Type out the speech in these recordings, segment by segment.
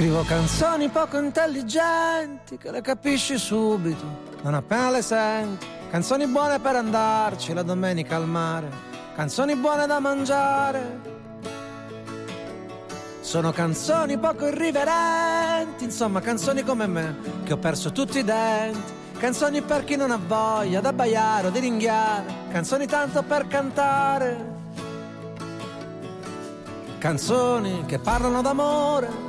Scrivo canzoni poco intelligenti che le capisci subito, non appena le senti. Canzoni buone per andarci la domenica al mare, canzoni buone da mangiare. Sono canzoni poco irriverenti, insomma canzoni come me, che ho perso tutti i denti. Canzoni per chi non ha voglia d'abbaiare o di ringhiare, canzoni tanto per cantare. Canzoni che parlano d'amore,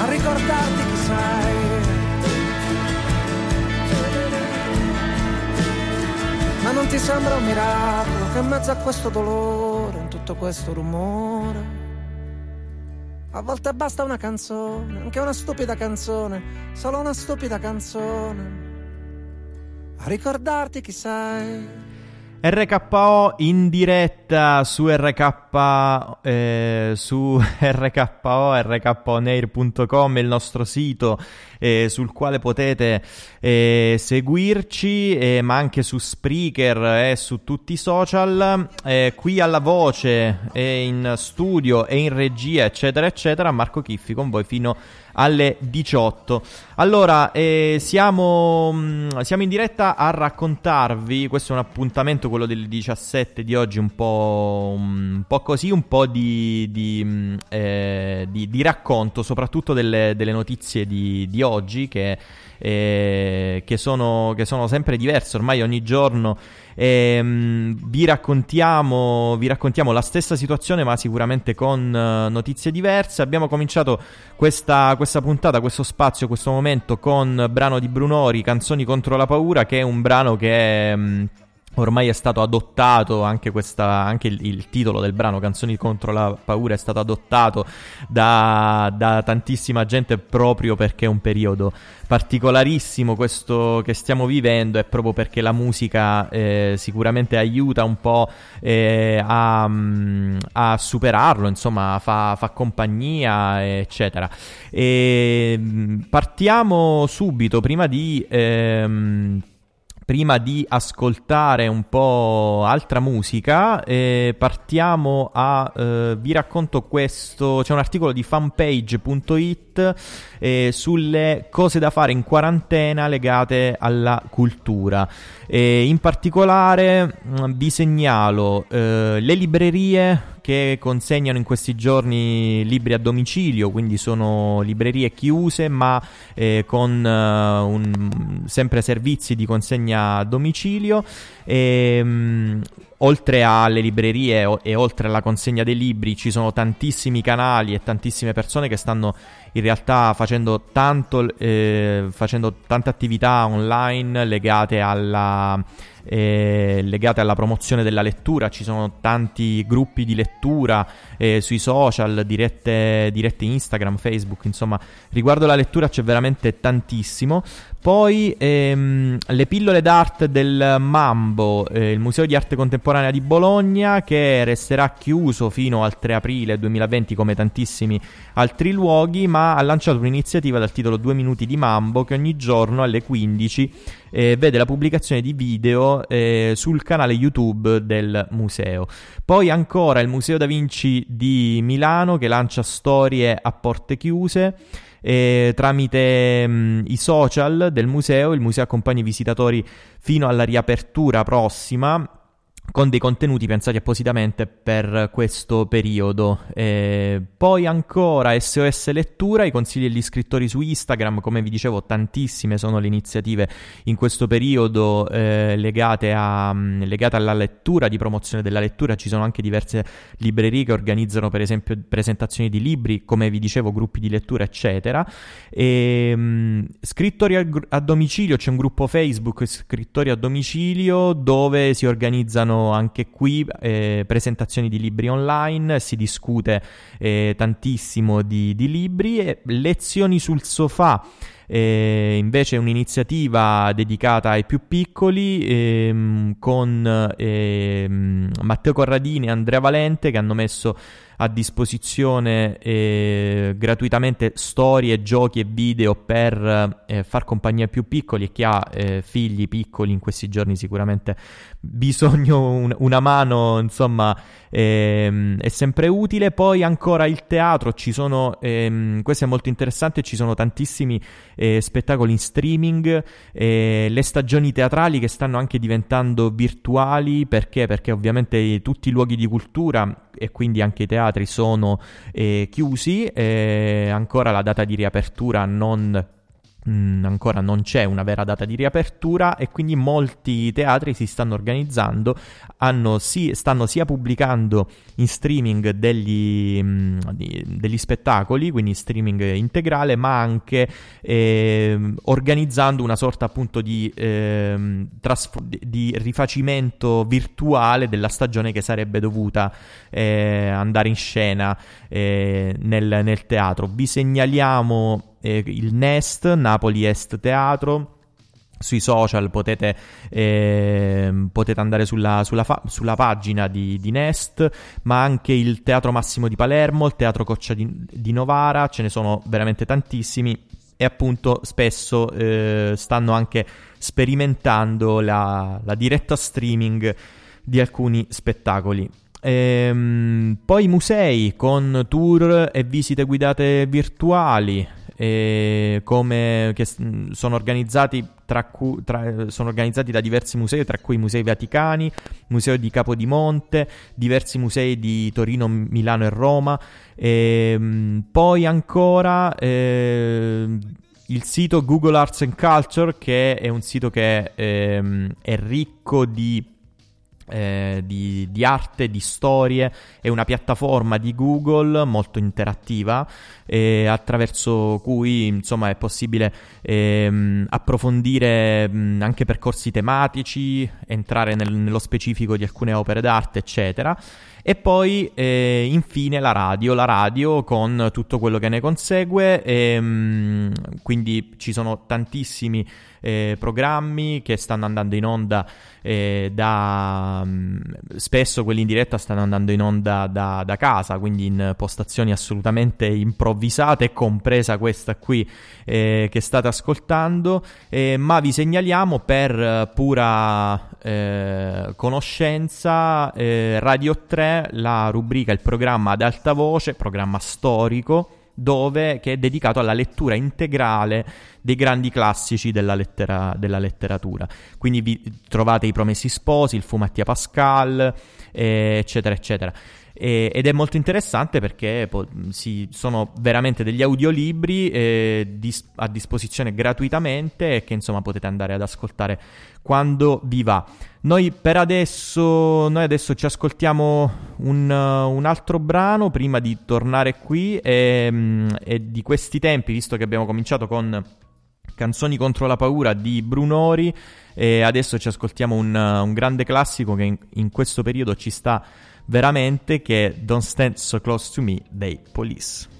A ricordarti chi sei. Ma non ti sembra un miracolo che in mezzo a questo dolore, in tutto questo rumore, a volte basta una canzone, anche una stupida canzone, solo una stupida canzone, a ricordarti chi sei. RKO in diretta su RK eh, su RKO rkonair.com il nostro sito eh, sul quale potete eh, seguirci eh, ma anche su Spreaker e su tutti i social eh, qui alla voce e in studio e in regia eccetera eccetera Marco Chiffi con voi fino alle 18. Allora, eh, siamo, mm, siamo, in diretta a raccontarvi, questo è un appuntamento, quello del 17 di oggi, un po', un po così, un po' di, di, mm, eh, di, di racconto, soprattutto delle, delle notizie di, di oggi che, eh, che, sono, che sono sempre diverse, ormai ogni giorno ehm, vi, raccontiamo, vi, raccontiamo, la stessa situazione, ma sicuramente con uh, notizie diverse. Abbiamo cominciato questa, questa, puntata, questo spazio, questo momento con brano di Brunori, Canzoni contro la paura, che è un brano che. Um, Ormai è stato adottato anche, questa, anche il, il, titolo del brano, Canzoni contro la paura, è stato adottato da, da, tantissima gente proprio perché è un periodo particolarissimo questo che stiamo vivendo e proprio perché la musica eh, sicuramente aiuta un po' eh, a, mm, a, superarlo, insomma fa, fa compagnia, eccetera. E, mm, partiamo subito, prima di... Ehm, prima di ascoltare un po' altra musica, eh, partiamo a... Eh, vi racconto questo, c'è un articolo di fanpage.it eh, sulle cose da fare in quarantena legate alla cultura. in particolare mm, vi segnalo eh, le librerie che consegnano in questi giorni libri a domicilio, quindi sono librerie chiuse ma eh, con uh, un, sempre servizi di consegna a domicilio. E, um, oltre alle librerie o- e oltre alla consegna dei libri ci sono tantissimi canali e tantissime persone che stanno in realtà facendo, tanto, eh, facendo tante attività online legate alla, eh, legate alla promozione della lettura. Ci sono tanti gruppi di lettura eh, sui social, dirette, dirette Instagram, Facebook, insomma, riguardo la lettura c'è veramente tantissimo. Poi ehm, le pillole d'arte del Mambo, eh, il Museo di Arte Contemporanea di Bologna, che resterà chiuso fino al 3 aprile 2020 come tantissimi altri luoghi, ma ha lanciato un'iniziativa dal titolo 2 minuti di Mambo che ogni giorno alle 15 eh, vede la pubblicazione di video eh, sul canale YouTube del museo. Poi ancora il Museo da Vinci di Milano che lancia storie a porte chiuse e tramite mh, mm, i social del museo il museo accompagna i visitatori fino alla riapertura prossima con dei contenuti pensati appositamente per questo periodo. Eh, poi ancora SOS Lettura, i consigli degli scrittori su Instagram, come vi dicevo tantissime sono le iniziative in questo periodo eh, legate, a, mm, legate, alla lettura, di promozione della lettura, ci sono anche diverse librerie che organizzano per esempio presentazioni di libri, come vi dicevo gruppi di lettura eccetera. E, mh, mm, scrittori a, a domicilio, c'è un gruppo Facebook scrittori a domicilio dove si organizzano anche qui eh, presentazioni di libri online, si discute eh, tantissimo di, di libri e lezioni sul sofà. Eh, invece un'iniziativa dedicata ai più piccoli ehm, con ehm, Matteo Corradini e Andrea Valente che hanno messo a disposizione eh, gratuitamente storie, giochi e video per eh, far compagnia ai più piccoli e chi ha eh, figli piccoli in questi giorni sicuramente bisogno un, una mano, insomma, ehm, è sempre utile. Poi ancora il teatro, ci sono, ehm, questo è molto interessante, ci sono tantissimi eh, spettacoli in streaming, eh, le stagioni teatrali che stanno anche diventando virtuali, perché? Perché ovviamente tutti i luoghi di cultura e quindi anche i teatri sono eh, chiusi, ancora la data di riapertura non Mm, ancora non c'è una vera data di riapertura e quindi molti teatri si stanno organizzando, si, stanno sia pubblicando in streaming degli, mm, degli, spettacoli, quindi streaming integrale, ma anche eh, organizzando una sorta appunto di, eh, trasf- di, rifacimento virtuale della stagione che sarebbe dovuta eh, andare in scena eh, nel, nel teatro. Vi segnaliamo eh, il Nest, Napoli Est Teatro. Sui social potete, eh, potete andare sulla, sulla, fa- sulla pagina di, di, Nest, ma anche il Teatro Massimo di Palermo, il Teatro Coccia di, di Novara, ce ne sono veramente tantissimi e appunto spesso eh, stanno anche sperimentando la, la diretta streaming di alcuni spettacoli. Ehm, poi musei con tour e visite guidate virtuali, come, che sono organizzati, cu- tra, sono organizzati da diversi musei, tra cui Musei Vaticani, Museo di Capodimonte, diversi musei di Torino, Milano e Roma. E, ehm, poi ancora... Eh, il sito Google Arts and Culture, che è un sito che ehm, è ricco di eh, di, di, arte, di storie, è una piattaforma di Google molto interattiva eh, attraverso cui insomma è possibile ehm, approfondire mh, anche percorsi tematici, entrare nel, nello specifico di alcune opere d'arte, eccetera. E poi eh, infine la radio, la radio con tutto quello che ne consegue, e, mh, quindi ci sono tantissimi eh, programmi che stanno andando in onda eh, da... Mh, spesso quelli in diretta stanno andando in onda da, da, casa, quindi in postazioni assolutamente improvvisate, compresa questa qui eh, che state ascoltando, eh, ma vi segnaliamo per pura eh, conoscenza Radio 3, la rubrica, il programma ad alta voce, programma storico, dove, che è dedicato alla lettura integrale dei grandi classici della, lettera, della letteratura. Quindi vi trovate i Promessi Sposi, il Fu Mattia Pascal, eh, eccetera, eccetera. E, ed è molto interessante perché po- si, sono veramente degli audiolibri eh, dis- a disposizione gratuitamente e che insomma potete andare ad ascoltare quando vi va. Noi per adesso, noi adesso ci ascoltiamo un, un altro brano prima di tornare qui e, mm, e di questi tempi, visto che abbiamo cominciato con Canzoni contro la paura di Brunori e adesso ci ascoltiamo un, un grande classico che in, in, questo periodo ci sta veramente che Don't Stand So Close to Me dei Police.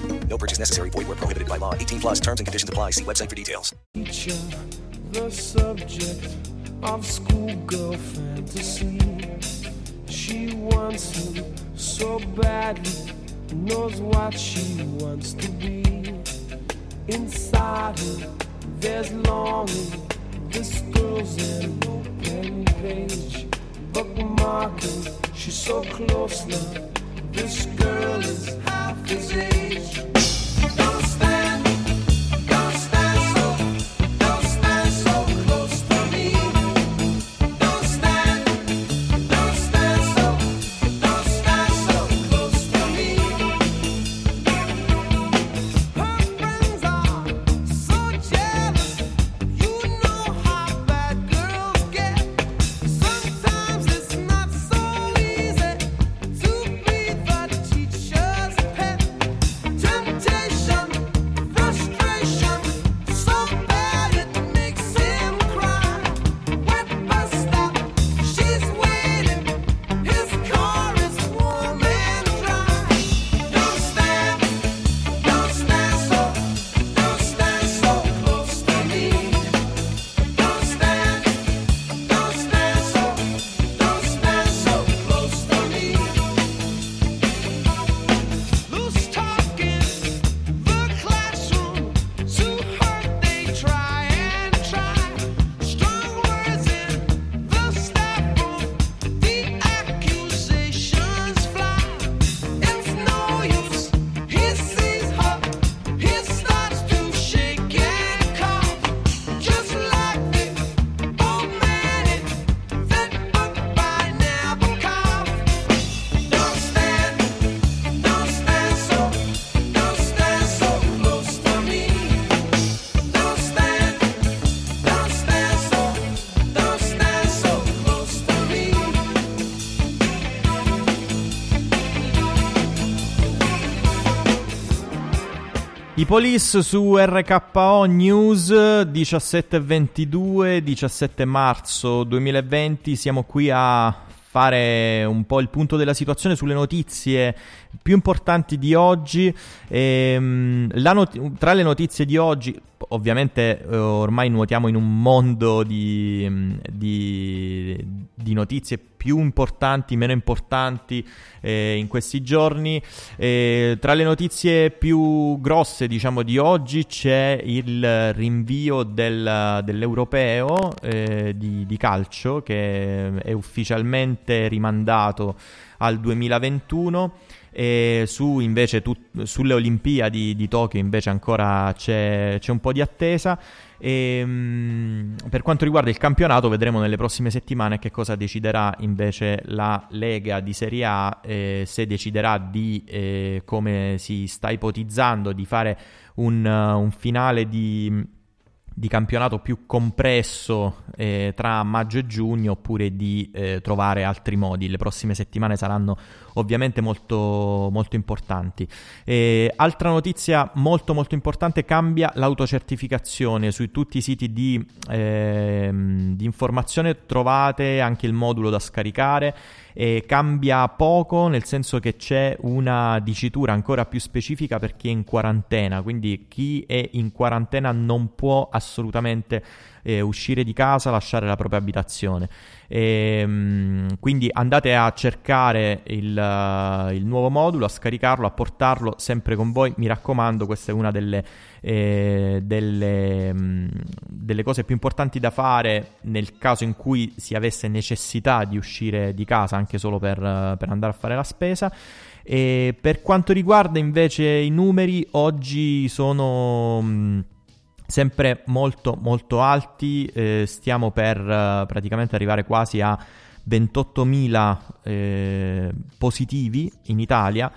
No purchase necessary. Void where prohibited by law. 18 plus terms and conditions apply. See website for details. Teacher, the subject of schoolgirl fantasy. She wants him so badly, knows what she wants to be. Inside her, there's longing. This girl's an open page, bookmarking. She's so close now. This girl is half his age. Don't stand, Police su RKO News 17-22, 17 marzo 2020. Siamo qui a fare un po' il punto della situazione sulle notizie più importanti di oggi. Ehm, not- tra le notizie di oggi, ovviamente eh, ormai nuotiamo in un mondo di, di, di notizie più importanti, meno importanti eh, in questi giorni. Eh, tra le notizie più grosse, diciamo, di oggi c'è il rinvio del, dell'europeo eh, di, di calcio che è ufficialmente rimandato al 2021 e su invece tu, sulle Olimpiadi di Tokyo invece ancora c'è, c'è un po' di attesa e, mh, per quanto riguarda il campionato vedremo nelle prossime settimane che cosa deciderà invece la Lega di Serie A eh, se deciderà di eh, come si sta ipotizzando di fare un, uh, un finale di di campionato più compresso eh, tra maggio e giugno oppure di eh, trovare altri modi. Le prossime settimane saranno ovviamente molto, molto importanti. E, altra notizia molto molto importante, cambia l'autocertificazione. Su tutti i siti di, eh, di informazione trovate anche il modulo da scaricare e cambia poco nel senso che c'è una dicitura ancora più specifica per chi è in quarantena, quindi chi è in quarantena non può assolutamente eh, uscire di casa, lasciare la propria abitazione. E, ehm, quindi andate a cercare il, uh, il, nuovo modulo, a scaricarlo, a portarlo sempre con voi. Mi raccomando, questa è una delle, eh, delle, um, delle cose più importanti da fare nel caso in cui si avesse necessità di uscire di casa anche solo per, uh, per andare a fare la spesa. E per quanto riguarda invece i numeri, oggi sono. Sempre molto molto alti, eh, stiamo per eh, praticamente arrivare quasi a 28.000 eh, positivi in Italia.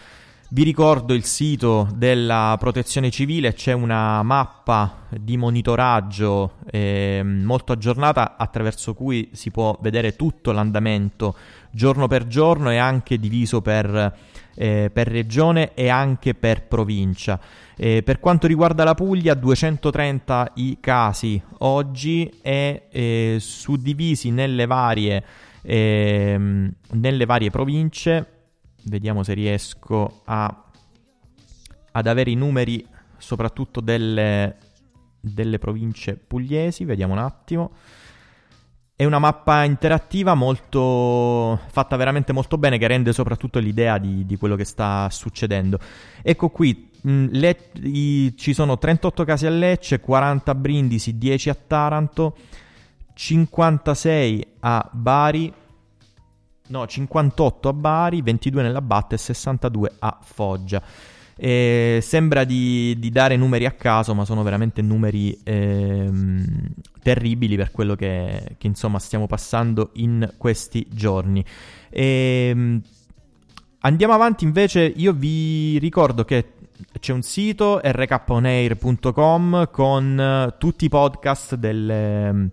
Vi ricordo il sito della protezione civile, c'è una mappa di monitoraggio eh, molto aggiornata attraverso cui si può vedere tutto l'andamento giorno per giorno e anche diviso per, eh, per regione e anche per provincia. Eh, per quanto riguarda la Puglia, 230 i casi oggi e eh, suddivisi nelle varie, eh, nelle varie province. Vediamo se riesco a, ad avere i numeri soprattutto delle, delle province pugliesi. Vediamo un attimo. È una mappa interattiva molto fatta veramente molto bene che rende soprattutto l'idea di, di quello che sta succedendo. Ecco qui, mh, le, i, ci sono 38 casi a Lecce, 40 a Brindisi, 10 a Taranto, 56 a Bari, no 58 a Bari, 22 nella Batte e 62 a Foggia. E sembra di, di, dare numeri a caso, ma sono veramente numeri ehm, terribili per quello che, che, insomma stiamo passando in questi giorni. E, ehm, andiamo avanti invece, io vi ricordo che c'è un sito rkonair.com con tutti i podcast delle,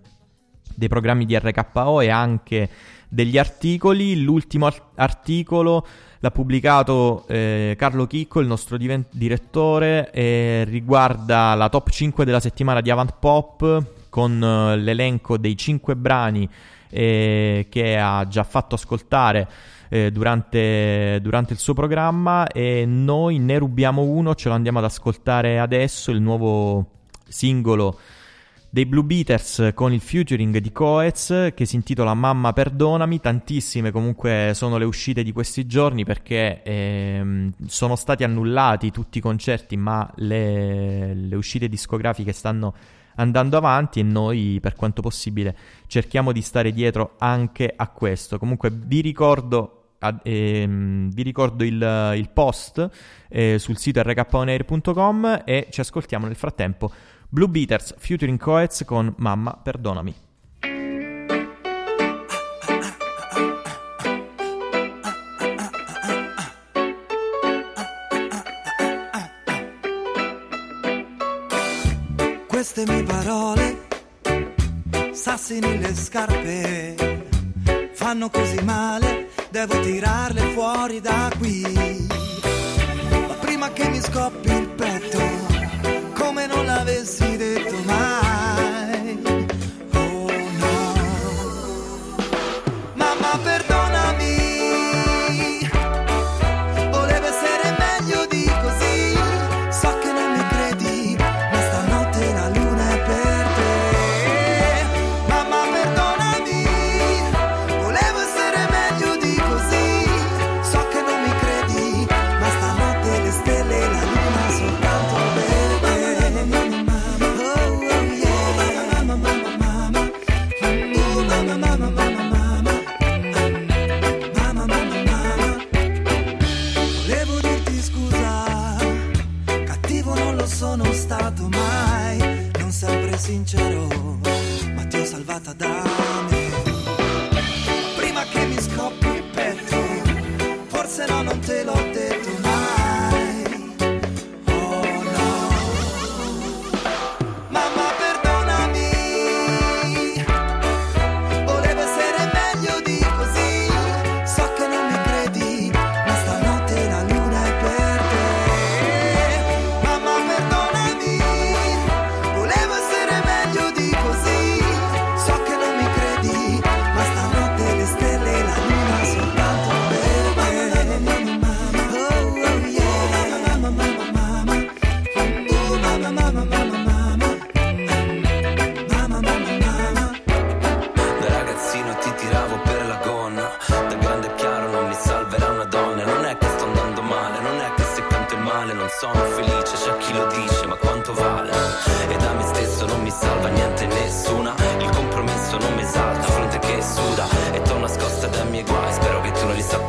dei programmi di RKO e anche degli articoli. L'ultimo articolo l'ha pubblicato eh, Carlo Chicco, il nostro diven- direttore, e riguarda la top 5 della settimana di Avant Pop con eh, l'elenco dei 5 brani eh, che ha già fatto ascoltare eh, durante, durante, il suo programma e noi ne rubiamo uno, ce lo andiamo ad ascoltare adesso, il nuovo singolo dei Blue Beaters con il featuring di Coez che si intitola Mamma perdonami, tantissime comunque sono le uscite di questi giorni perché ehm, sono stati annullati tutti i concerti ma le, le uscite discografiche stanno andando avanti e noi per quanto possibile cerchiamo di stare dietro anche a questo. Comunque vi ricordo ehm, vi ricordo il, il post eh, sul sito rkonair.com e ci ascoltiamo nel frattempo Blue Beaters featuring Coez con Mamma perdonami. Queste mie parole, sassi nelle scarpe, fanno così male, devo tirarle fuori da qui. Ma prima che mi scoppi il petto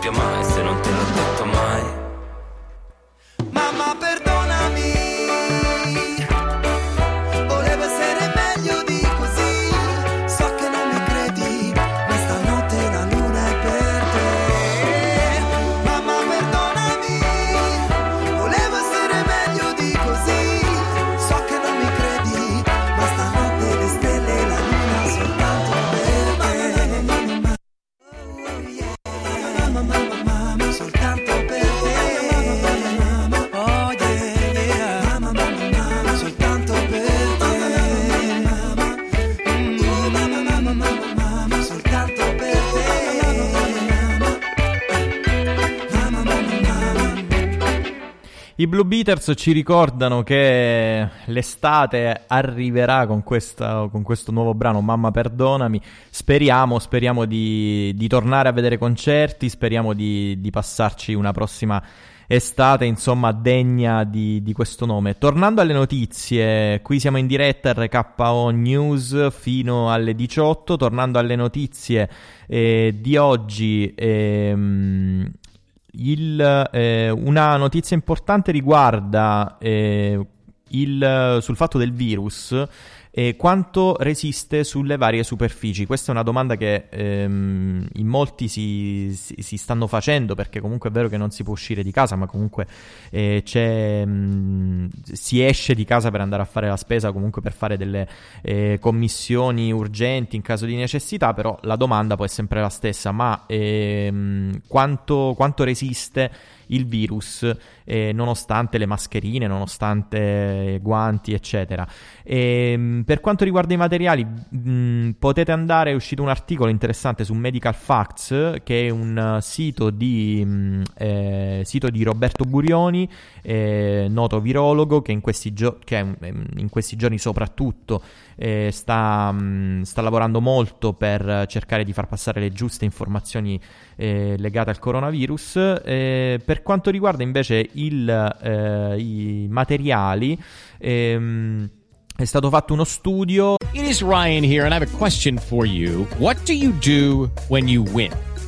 sappia mai Se non te Beaters ci ricordano che l'estate arriverà con, questa- con questo nuovo brano, Mamma perdonami. Speriamo, speriamo di, di tornare a vedere concerti, speriamo di, di passarci una prossima estate, insomma, degna di, di questo nome. Tornando alle notizie, qui siamo in diretta RKO News fino alle 18. Tornando alle notizie eh, di oggi, ehm, il, eh, una notizia importante riguarda eh, il, sul fatto del virus e quanto resiste sulle varie superfici. Questa è una domanda che ehm, in molti si, si- si stanno facendo perché comunque è vero che non si può uscire di casa, ma comunque eh, mh, si esce di casa per andare a fare la spesa, comunque per fare delle eh, commissioni urgenti in caso di necessità, però la domanda poi è sempre la stessa, ma ehm, quanto, quanto resiste il virus eh, nonostante le mascherine, nonostante eh, guanti, eccetera. E, per quanto riguarda i materiali, mh, potete andare, è uscito un articolo interessante su Medical Facts, che è un sito di, mh, eh, sito di Roberto Burioni, eh, noto virologo, che in questi, gio- che, ehm, in questi giorni soprattutto eh, sta, mh, sta lavorando molto per cercare di far passare le giuste informazioni eh, legate al coronavirus. Eh, per quanto riguarda invece il, eh, i materiali, ehm, è stato fatto uno studio It is Ryan here, and I have a question for you. What do you do when you win?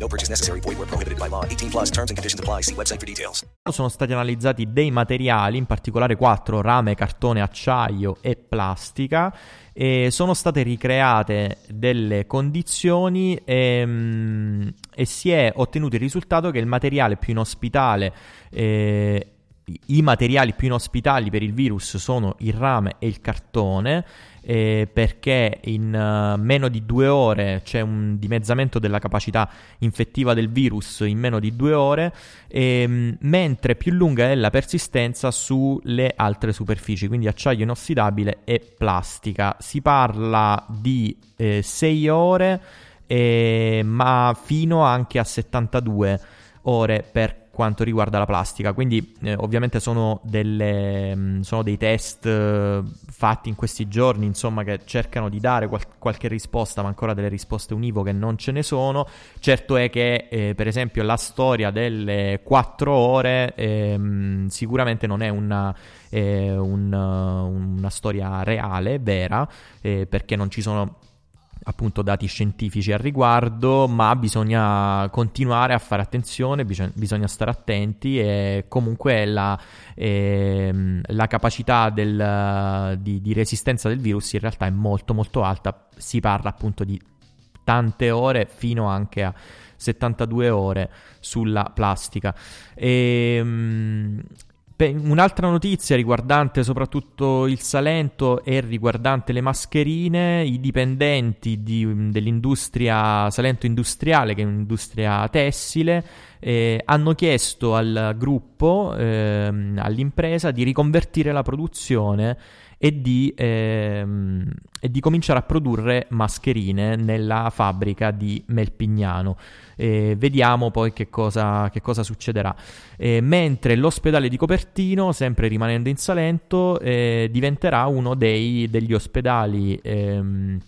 No purchase necessary. Void where prohibited by law. 18 plus terms and conditions apply. See website for details. Sono stati analizzati dei materiali, in particolare quattro, rame, cartone, acciaio e plastica, e sono state ricreate delle condizioni e, mm, e si è ottenuto il risultato che il materiale più inospitale eh, i materiali più inospitali per il virus sono il rame e il cartone, eh, perché in uh, meno di due ore c'è un dimezzamento della capacità infettiva del virus in meno di due ore, ehm, mentre più lunga è la persistenza sulle altre superfici, quindi acciaio inossidabile e plastica. Si parla di 6 eh, ore, eh, ma fino anche a 72 ore per quanto riguarda la plastica. Quindi, eh, ovviamente, sono, delle, mm, sono, dei test eh, fatti in questi giorni, insomma, che cercano di dare qual- qualche risposta, ma ancora delle risposte univoche non ce ne sono. Certo è che, eh, per esempio, la storia delle 4 ore ehm, sicuramente non è una. Un, una storia reale, vera, eh, perché non ci sono appunto dati scientifici al riguardo, ma bisogna continuare a fare attenzione, bisogna, stare attenti e comunque la, eh, la capacità del, di, di, resistenza del virus in realtà è molto molto alta, si parla appunto di tante ore fino anche a 72 ore sulla plastica. E, ehm, Un'altra notizia riguardante soprattutto il Salento e riguardante le mascherine, i dipendenti di, dell'industria Salento Industriale, che è un'industria tessile, eh, hanno chiesto al gruppo, eh, all'impresa, di riconvertire la produzione e di, ehm, e di cominciare a produrre mascherine nella fabbrica di Melpignano. Eh, vediamo poi che cosa, che cosa succederà. Eh, mentre l'ospedale di Copertino, sempre rimanendo in Salento, eh, diventerà uno dei, degli ospedali ehm,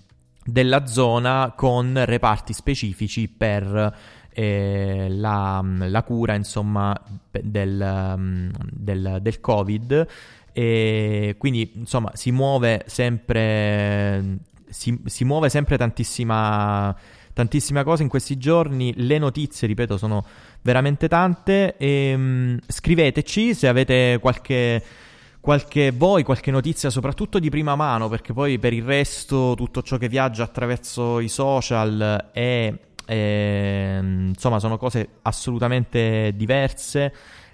della zona con reparti specifici per eh, la, la, cura insomma del, del, del Covid e quindi insomma si muove sempre si, si muove sempre tantissima tantissima cosa in questi giorni. Le notizie ripeto sono veramente tante. E, um, scriveteci se avete qualche qualche voi, qualche notizia soprattutto di prima mano, perché poi per il resto tutto ciò che viaggia attraverso i social è, è insomma sono cose assolutamente diverse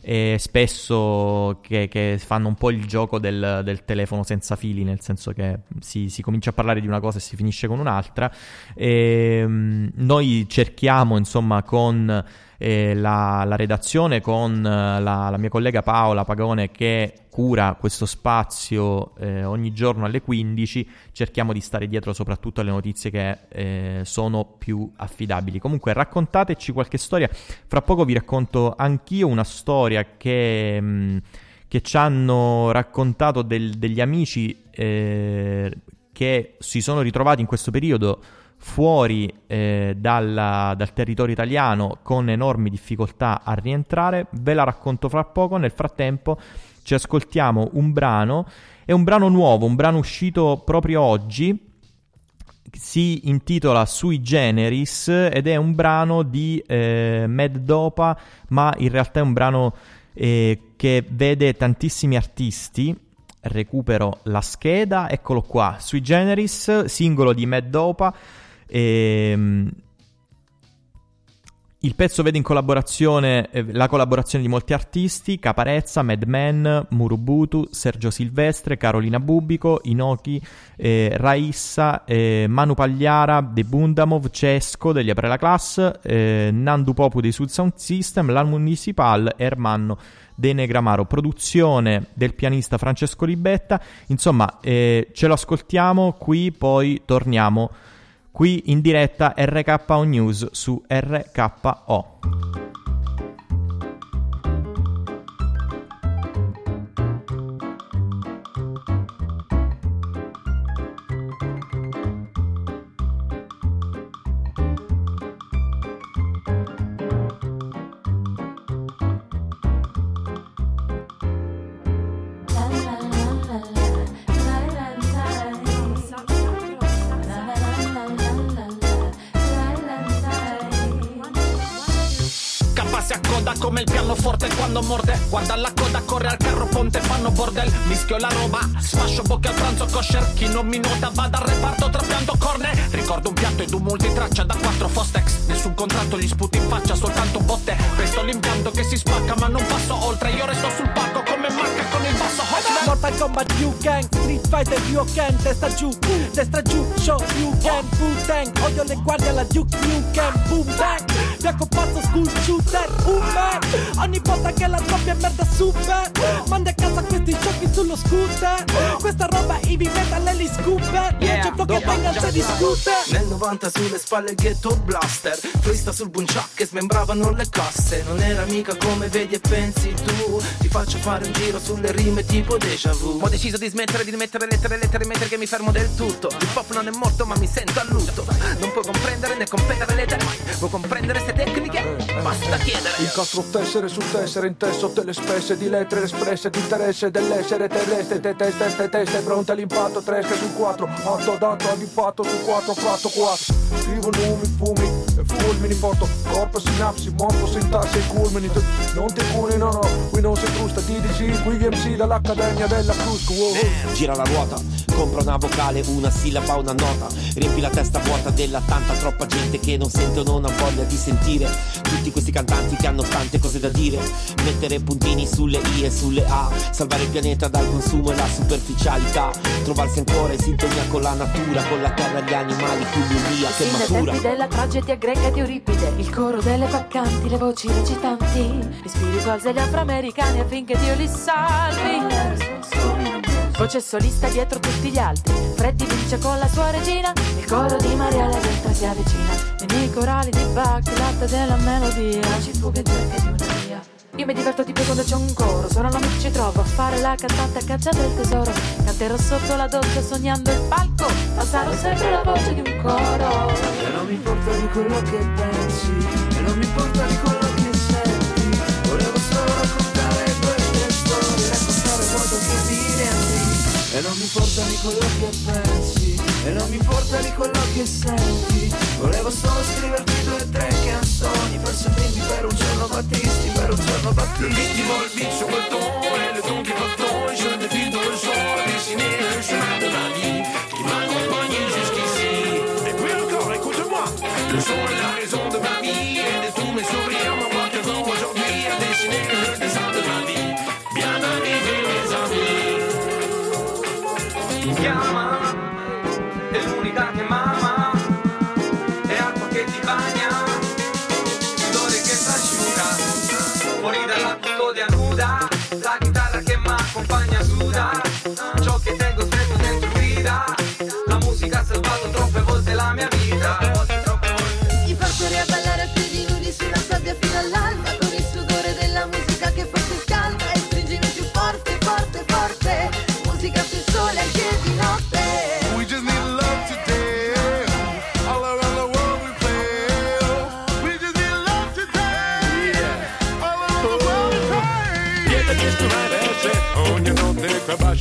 e spesso che, che, fanno un po' il gioco del, del, telefono senza fili, nel senso che si, si, comincia a parlare di una cosa e si finisce con un'altra. E, um, noi cerchiamo, insomma, con eh, la, la, redazione con eh, la, la, mia collega Paola Pagone che cura questo spazio eh, ogni giorno alle 15, cerchiamo di stare dietro soprattutto alle notizie che eh, sono più affidabili. Comunque raccontateci qualche storia, fra poco vi racconto anch'io una storia che... Mh, mm, che ci hanno raccontato del, degli amici eh, che si sono ritrovati in questo periodo fuori eh, dalla, dal territorio italiano con enormi difficoltà a rientrare. Ve la racconto fra poco. Nel frattempo ci ascoltiamo un brano. È un brano nuovo, un brano uscito proprio oggi. Si intitola Sui Generis ed è un brano di eh, Mad Dopa, ma in realtà è un brano eh, che vede tantissimi artisti recupero la scheda, eccolo qua, Sui Generis, singolo di Mad Dopa. E, ehm, il pezzo vede in collaborazione eh, la collaborazione di molti artisti, Caparezza, Madman, Murubutu, Sergio Silvestre, Carolina Bubico, Inoki, eh, Raissa, eh, Manu Pagliara, De Bundamov, Cesco degli Apre la Class, eh, Nandu Popu dei Sud Sound System, La Municipal e Ermanno De Negramaro, produzione del pianista Francesco Ribetta. Insomma, eh, ce lo ascoltiamo qui, poi torniamo qui in diretta RKO News su RKO. Guarda la coda, corre al carro ponte, fanno bordel Mischio la roba, sfascio bocche al pranzo kosher Chi non mi nota va dal reparto trapiando corne. Ricordo un piatto ed un multitraccia da quattro Fostex. Nessun contratto gli sputi in faccia, soltanto botte. Resto l'impianto che si spacca ma non passo oltre. Io resto sul palco come marca con il basso. Hotman Mortal Kombat Kang, Street Fighter Ryoken, testa giù, destra giù, show Liu Kang, Wu Tang, odio le guardie alla Duke Nukem, boom bang, bianco pazzo school shooter, un man, ogni volta che la troppia è merda super, mandi a casa questi giochi sullo scooter, questa roba heavy metal e li scooper, yeah, c'è che vengan se discute. Nel 90 sulle spalle il ghetto blaster. Twista sul bunciac che smembravano le casse Non era mica come vedi e pensi tu. Ti faccio fare un giro sulle rime tipo déjà vu. Ho deciso di smettere di mettere lettere lettere mettere che mi fermo del tutto. Il pop non è morto ma mi sento a lutto. Non puoi comprendere né competere le temi Vuoi comprendere queste tecniche? Basta chiedere. Incastro tessere su tessere, intesso delle spesse di lettere espresse di interesse dell'essere terrestre, te teste, teste, teste, pronte all'impatto, tresche su quattro, atto dato all'impatto su quattro, fatto quattro. Scrivo numi, fumi fulmini, porto corpo, sinapsi, morfo, sintassi e culmini. Tu non ti curi, no no, qui non si frusta, DDG, qui MC dall'Accademia della Crusco. Wow. Gira la ruota, compra una vocale, una sillaba, una nota. Riempi la testa vuota della tanta troppa gente che non sente o non ha voglia di sentire. Tutti questi cantanti che hanno tante cose da dire. Mettere puntini sulle I e sulle A. Salvare il pianeta dal consumo e la superficialità. Trovarsi ancora in sintonia con la natura, con la terra, gli animali, con l'unia che matura. della tragedia greca di Euripide Il coro delle baccanti, le voci recitanti. Ispiri quasi agli afroamericani affinché Dio li salvi. Voce solista dietro tutti gli altri. Freddy vince con la sua regina. Il coro di Maria la venta si avvicina. E nei corali di Bach latte della melodia. Ci fughe cerche di io mi diverto di più quando c'è un coro, solo non mi ci trovo a fare la cantante a caccia del tesoro. Canterò sotto la doccia sognando il palco, ma sarò sempre la voce di un coro. E non mi importa di quello che pensi, e non mi importa di quello che senti. Volevo solo raccontare queste storie, raccontare modo che diverti. E non mi importa di quello che pensi, e non mi importa di quello che senti. Volevo solo scriverti due o tre canzoni per sentirti per un giorno battisti, per un giorno battisti. Vittimo il vizio bottone, le tronche bottoni, je ne vis dans le sol, dessiné le chemin de ma vie, qui m'accompagne jusqu'ici. Et puis encore, écoute-moi, le son est la raison de ma vie, et de tous mes sourires,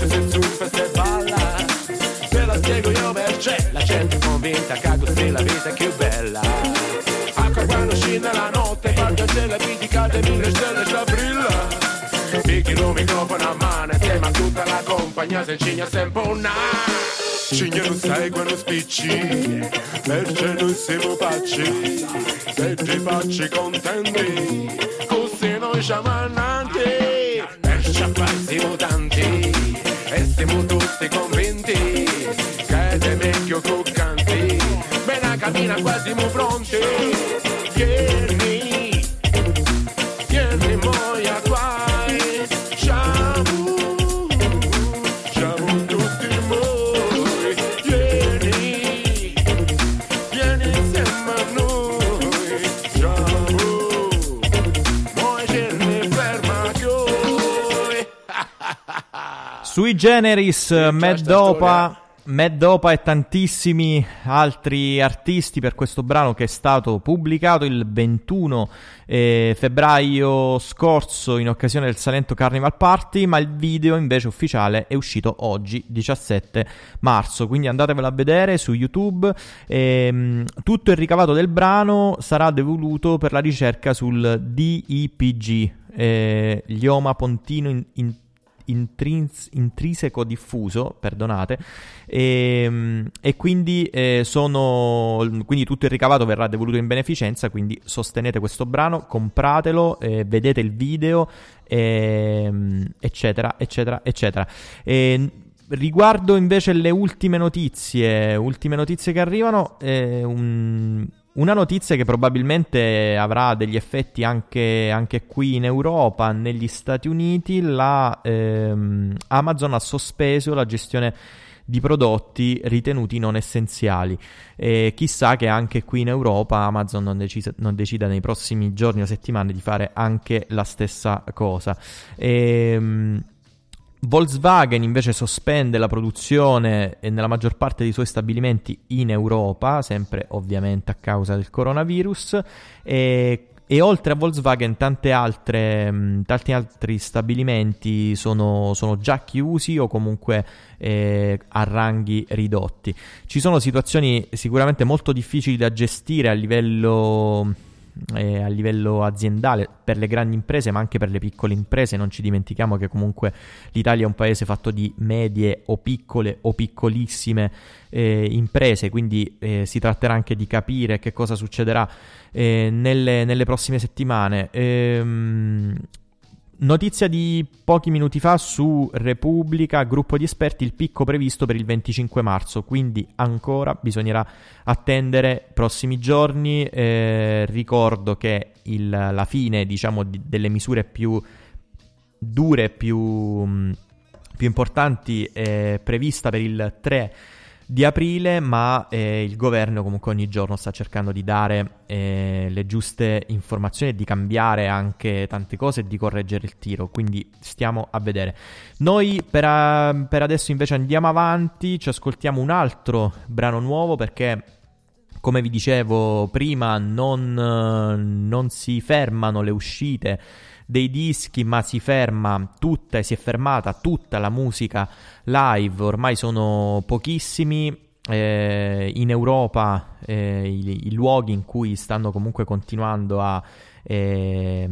se su festa e balla. Te la spiego io merce, la gente convinta che così la vita è più bella. Acqua quando scende la notte, parte delle piticate, mille stelle sta brilla. Picchi il microfono a mano insieme a tutta la compagnia se cigna sempre una. Cigna non quando spicci, perché noi siamo pacci Se ti facci contenti, così noi siamo annanti Perciò qua siamo tanti, e siamo tutti convinti Che te meglio coccanti, bene cammina qua siamo pronti Sui generis, Mad Dopa e tantissimi altri artisti per questo brano che è stato pubblicato il 21 eh, febbraio scorso in occasione del Salento Carnival Party, ma il video invece ufficiale è uscito oggi 17 marzo, quindi andatevelo a vedere su YouTube. Ehm, tutto il ricavato del brano sarà devoluto per la ricerca sul DIPG, eh, Lioma Pontino in, in intrins- intrinseco diffuso, perdonate, e, e quindi, eh, sono, quindi tutto il ricavato verrà devoluto in beneficenza, quindi sostenete questo brano, compratelo, eh, vedete il video, ehm, eccetera, eccetera, eccetera. E, riguardo invece le ultime notizie, ultime notizie che arrivano, eh, un, una notizia che probabilmente avrà degli effetti anche, anche qui in Europa, negli Stati Uniti, la, ehm, Amazon ha sospeso la gestione di prodotti ritenuti non essenziali. E chissà che anche qui in Europa Amazon non, decisa, non decida nei prossimi giorni o settimane di fare anche la stessa cosa. Ehm, Volkswagen invece sospende la produzione nella maggior parte dei suoi stabilimenti in Europa, sempre ovviamente a causa del coronavirus, e, e oltre a Volkswagen altre, mh, tanti altri stabilimenti sono, sono, già chiusi o comunque eh, a ranghi ridotti. Ci sono situazioni sicuramente molto difficili da gestire a livello eh, a livello aziendale per le grandi imprese ma anche per le piccole imprese. Non ci dimentichiamo che comunque l'Italia è un paese fatto di medie o piccole o piccolissime eh, imprese quindi eh, si tratterà anche di capire che cosa succederà eh, nelle, nelle, prossime settimane. Ehm, Notizia di pochi minuti fa su Repubblica, gruppo di esperti, il picco previsto per il 25 marzo, quindi ancora bisognerà attendere prossimi giorni. Eh, ricordo che il, la fine diciamo, di, delle misure più dure, più, più importanti è prevista per il 3 di aprile, ma eh, il governo comunque ogni giorno sta cercando di dare eh, le giuste informazioni e di cambiare anche tante cose e di correggere il tiro, quindi stiamo a vedere. Noi per, a, per adesso invece andiamo avanti, ci ascoltiamo un altro brano nuovo perché come vi dicevo prima non, non si fermano le uscite dei dischi, ma si ferma tutta e si è fermata tutta la musica live, ormai sono pochissimi. Eh, in Europa eh, i, i, luoghi in cui stanno comunque continuando a, eh,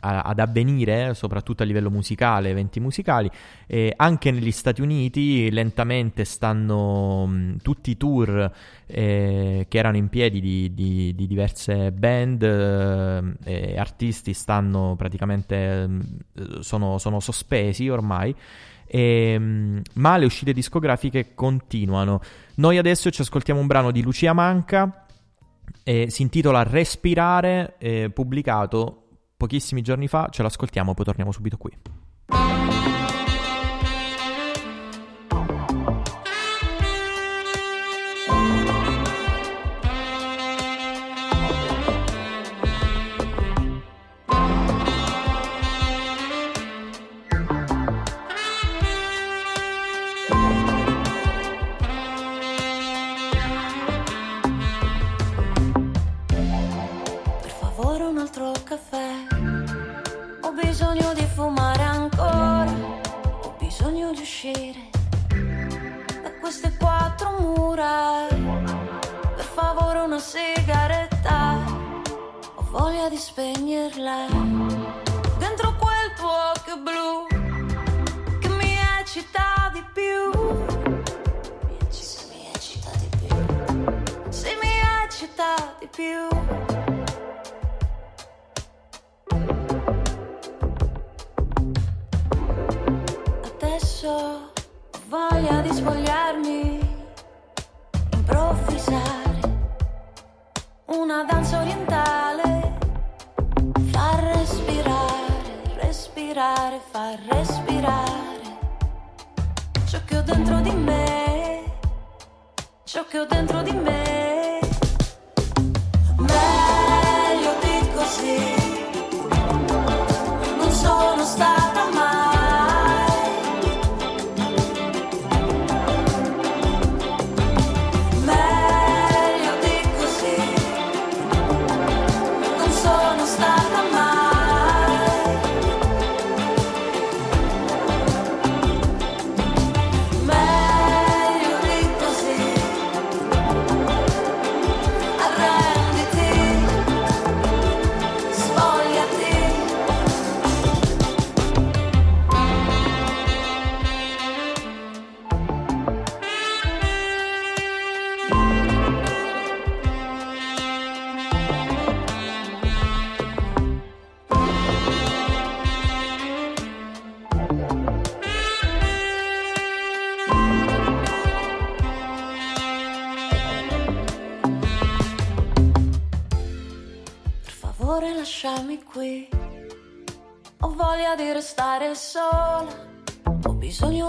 a, ad avvenire, soprattutto a livello musicale, eventi musicali. Eh, anche negli Stati Uniti lentamente stanno mh, tutti i tour eh, che erano in piedi di, di, di diverse band eh, e artisti stanno praticamente sono, sono sospesi ormai. E, ma le uscite discografiche continuano. Noi adesso ci ascoltiamo un brano di Lucia Manca eh, si intitola Respirare, eh, pubblicato pochissimi giorni fa, ce l'ascoltiamo, poi torniamo subito qui.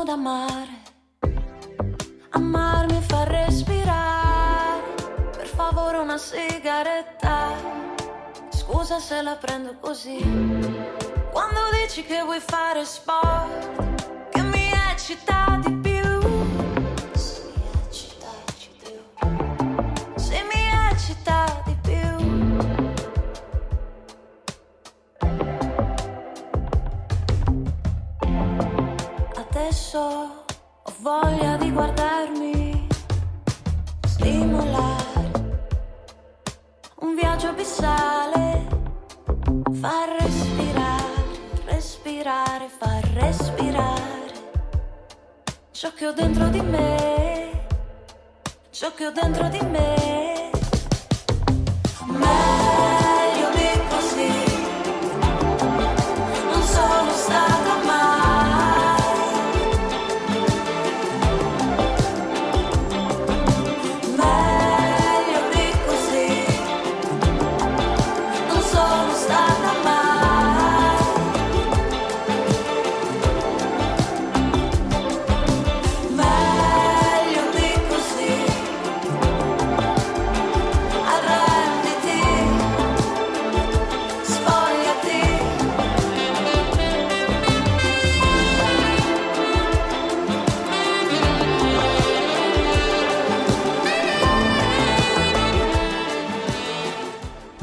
Bisogno d'amare. Amarmi fa respirare, per favore una sigaretta. Scusa se la prendo così. Quando dici che vuoi fare sport, che mi eccita di più. Voglia di guardarmi, stimolare un viaggio abissale, far respirare, respirare, far respirare ciò che ho dentro di me, ciò che ho dentro di me.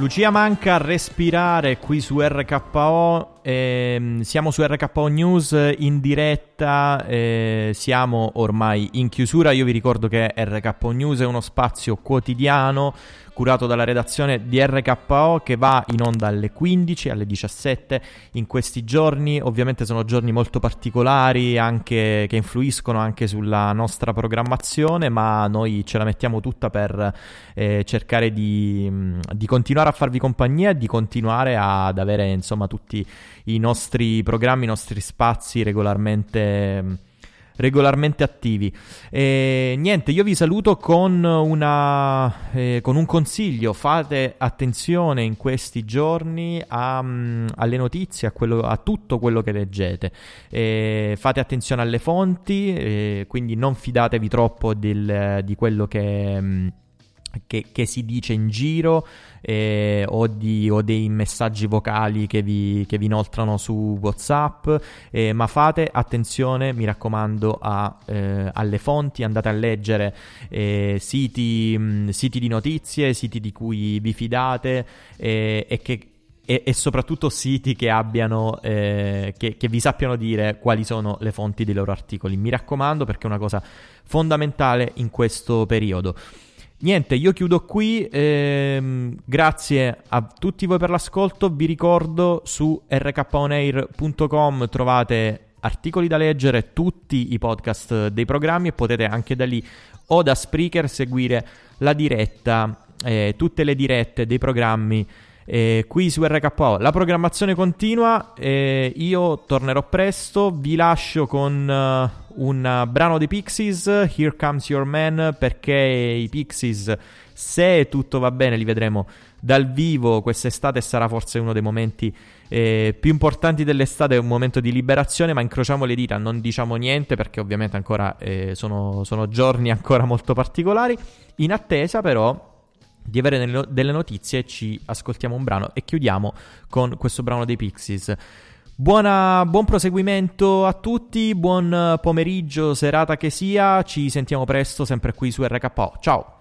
Lucia Manca a respirare qui su RKO, ehm, siamo su RKO News in diretta, eh, siamo ormai in chiusura, io vi ricordo che RKO News è uno spazio quotidiano curato dalla redazione di RKO che va in onda alle 15, alle 17 in questi giorni, ovviamente sono giorni molto particolari anche, che influiscono anche sulla nostra programmazione, ma noi ce la mettiamo tutta per eh, cercare di, di continuare a farvi compagnia e di continuare ad avere insomma tutti i nostri programmi, i nostri spazi regolarmente mh, regolarmente attivi. E, niente, io vi saluto con, una, eh, con un consiglio: fate attenzione in questi giorni a, mm, alle notizie, a, quello, a, tutto quello che leggete. E fate attenzione alle fonti, eh, quindi non fidatevi troppo del, di quello che. mm, che, che si dice in giro eh, o, di, o dei messaggi vocali che vi, che vi inoltrano su WhatsApp, eh, ma fate attenzione, mi raccomando, a, eh, alle fonti, andate a leggere eh, siti, mh, siti di notizie, siti di cui vi fidate eh, e che e, soprattutto siti che abbiano eh, che, che, vi sappiano dire quali sono le fonti dei loro articoli. Mi raccomando perché è una cosa fondamentale in questo periodo. Niente, io chiudo qui. Ehm, grazie a tutti voi per l'ascolto. Vi ricordo su rkonair.com trovate articoli da leggere, tutti i podcast dei programmi e potete anche da lì o da Spreaker seguire la diretta, eh, tutte le dirette dei programmi. Eh, qui su RKO la programmazione continua. Eh, io tornerò presto. Vi lascio con uh, un brano dei Pixies, Here Comes Your Man, perché i Pixies, se tutto va bene, li vedremo dal vivo quest'estate. Sarà forse uno dei momenti eh, più importanti dell'estate. Un momento di liberazione, ma incrociamo le dita, non diciamo niente perché ovviamente ancora eh, sono, sono giorni ancora molto particolari. In attesa, però di avere delle notizie, ci ascoltiamo un brano e chiudiamo con questo brano dei Pixies. Buona, buon proseguimento a tutti, buon pomeriggio, serata che sia, ci sentiamo presto sempre qui su RKO. Ciao!